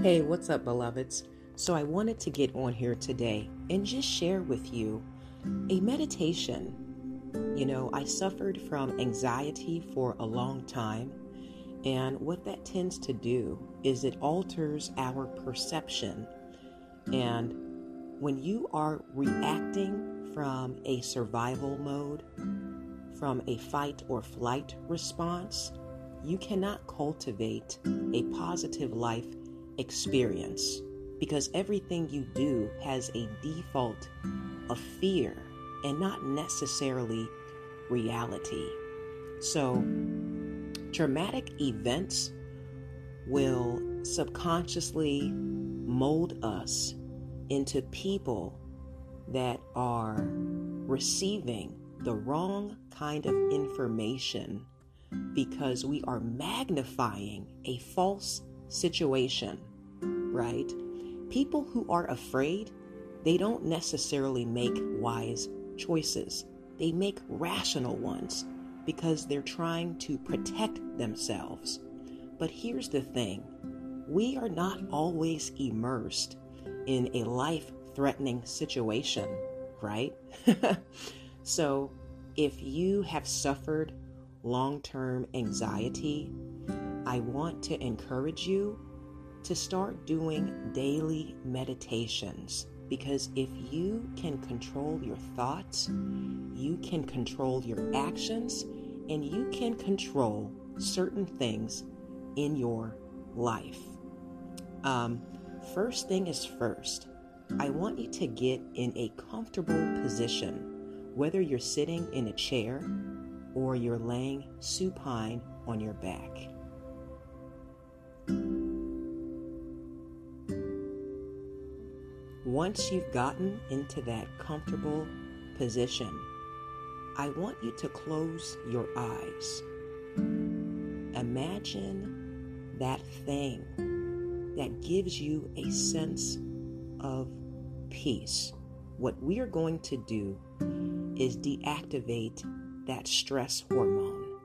Hey, what's up, beloveds? So, I wanted to get on here today and just share with you a meditation. You know, I suffered from anxiety for a long time, and what that tends to do is it alters our perception. And when you are reacting from a survival mode, from a fight or flight response, you cannot cultivate a positive life experience because everything you do has a default of fear and not necessarily reality. So, traumatic events will subconsciously mold us into people that are receiving the wrong kind of information because we are magnifying a false situation, right? People who are afraid, they don't necessarily make wise choices. They make rational ones because they're trying to protect themselves. But here's the thing we are not always immersed in a life threatening situation, right? so if you have suffered long term anxiety, I want to encourage you to start doing daily meditations because if you can control your thoughts, you can control your actions, and you can control certain things in your life. Um, first thing is first, I want you to get in a comfortable position, whether you're sitting in a chair or you're laying supine on your back. Once you've gotten into that comfortable position, I want you to close your eyes. Imagine that thing that gives you a sense of peace. What we are going to do is deactivate that stress hormone.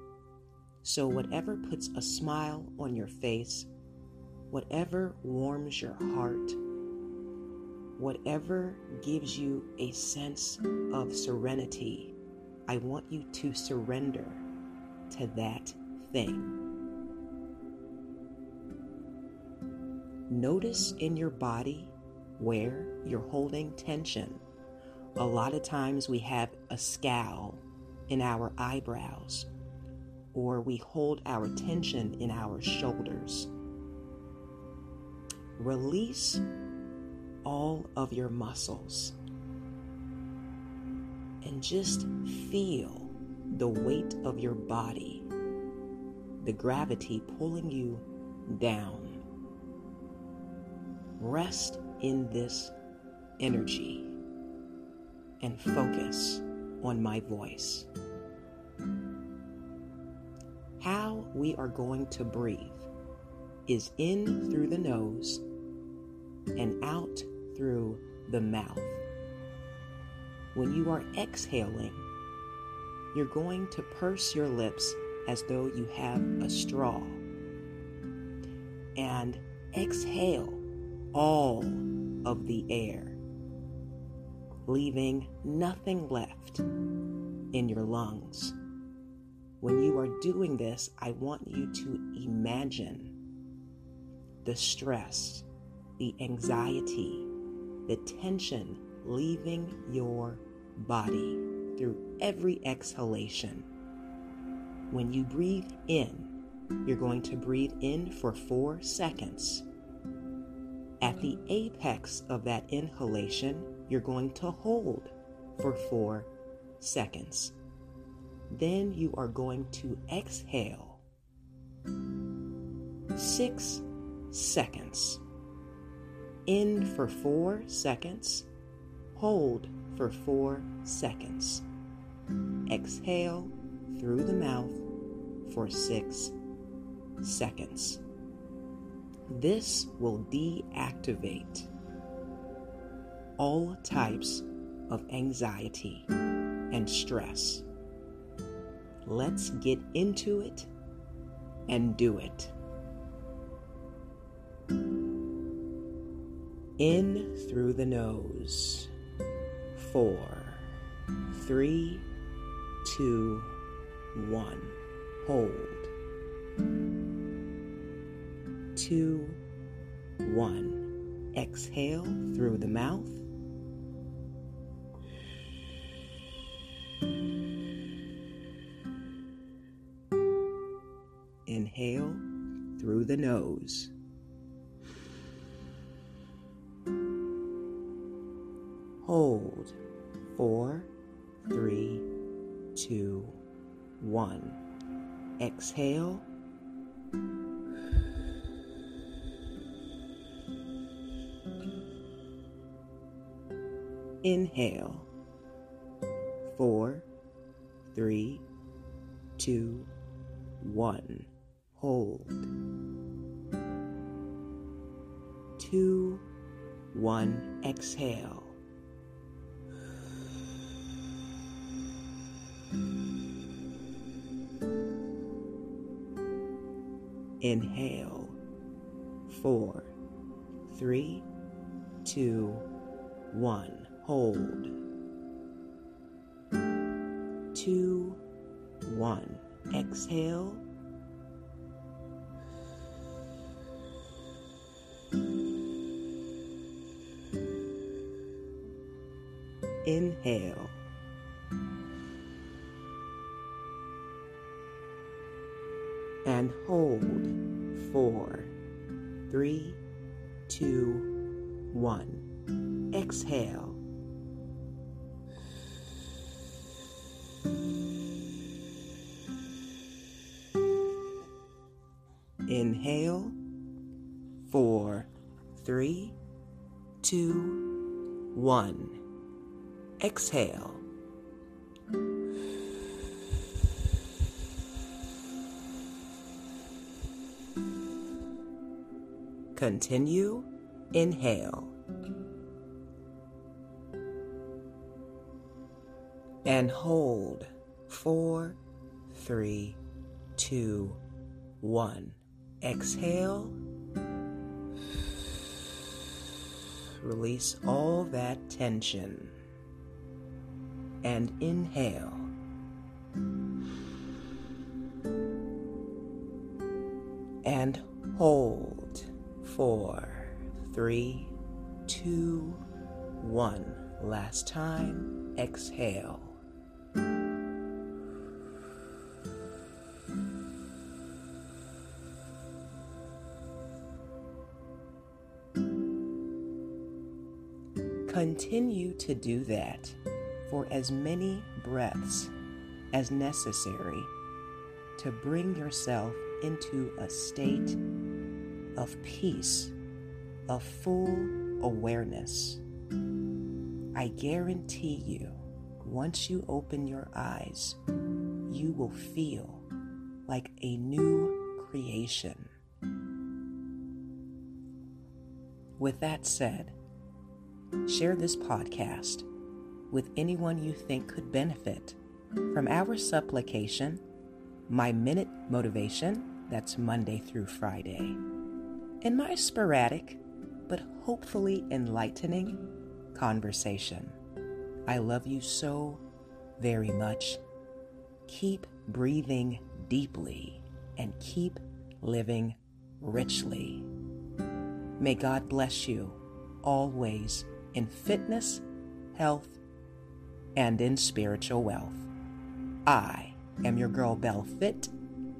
So, whatever puts a smile on your face, whatever warms your heart, whatever gives you a sense of serenity, I want you to surrender to that thing. Notice in your body where you're holding tension. A lot of times we have a scowl in our eyebrows, or we hold our tension in our shoulders. Release all of your muscles and just feel the weight of your body, the gravity pulling you down. Rest in this energy and focus on my voice. How we are going to breathe is in through the nose and out through the mouth. When you are exhaling, you're going to purse your lips as though you have a straw and exhale all of the air, leaving nothing left in your lungs. When you are doing this, I want you to imagine the stress, the anxiety, the tension leaving your body through every exhalation. When you breathe in, you're going to breathe in for four seconds. At the apex of that inhalation, you're going to hold for four seconds. Then you are going to exhale six seconds. In for four seconds. Hold for four seconds. Exhale through the mouth for six seconds. This will deactivate all types of anxiety and stress. Let's get into it and do it. In through the nose. Four, three, two, one. Hold. Two, one. Exhale through the mouth. Inhale through the nose. Hold. Four, three, two, one. Exhale. Inhale. Four, three, two, one. Hold. Two, one. Exhale. Inhale. Four, three, two, one. Hold. Two, one. Exhale. Inhale. And hold. Four, three, two, one. Exhale. Inhale. Four, three, two, one. Exhale. Continue. Inhale. And hold. Four, three, two, one. Exhale. Release all that tension. And inhale. And hold. Four, three, two, one. Last time. Exhale. Continue to do that for as many breaths as necessary to bring yourself into a state of peace, of full awareness. I guarantee you, once you open your eyes, you will feel like a new creation. With that said, share this podcast with anyone you think could benefit from our supplication, my minute motivation, that's Monday through Friday, and my sporadic but hopefully enlightening conversation. I love you so very much. Keep breathing deeply and keep living richly. May God bless you always in fitness, health, and in spiritual wealth. I am your girl Bell Fit,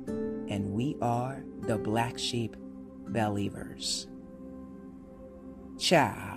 and we are the Black Sheep Believers. Ciao.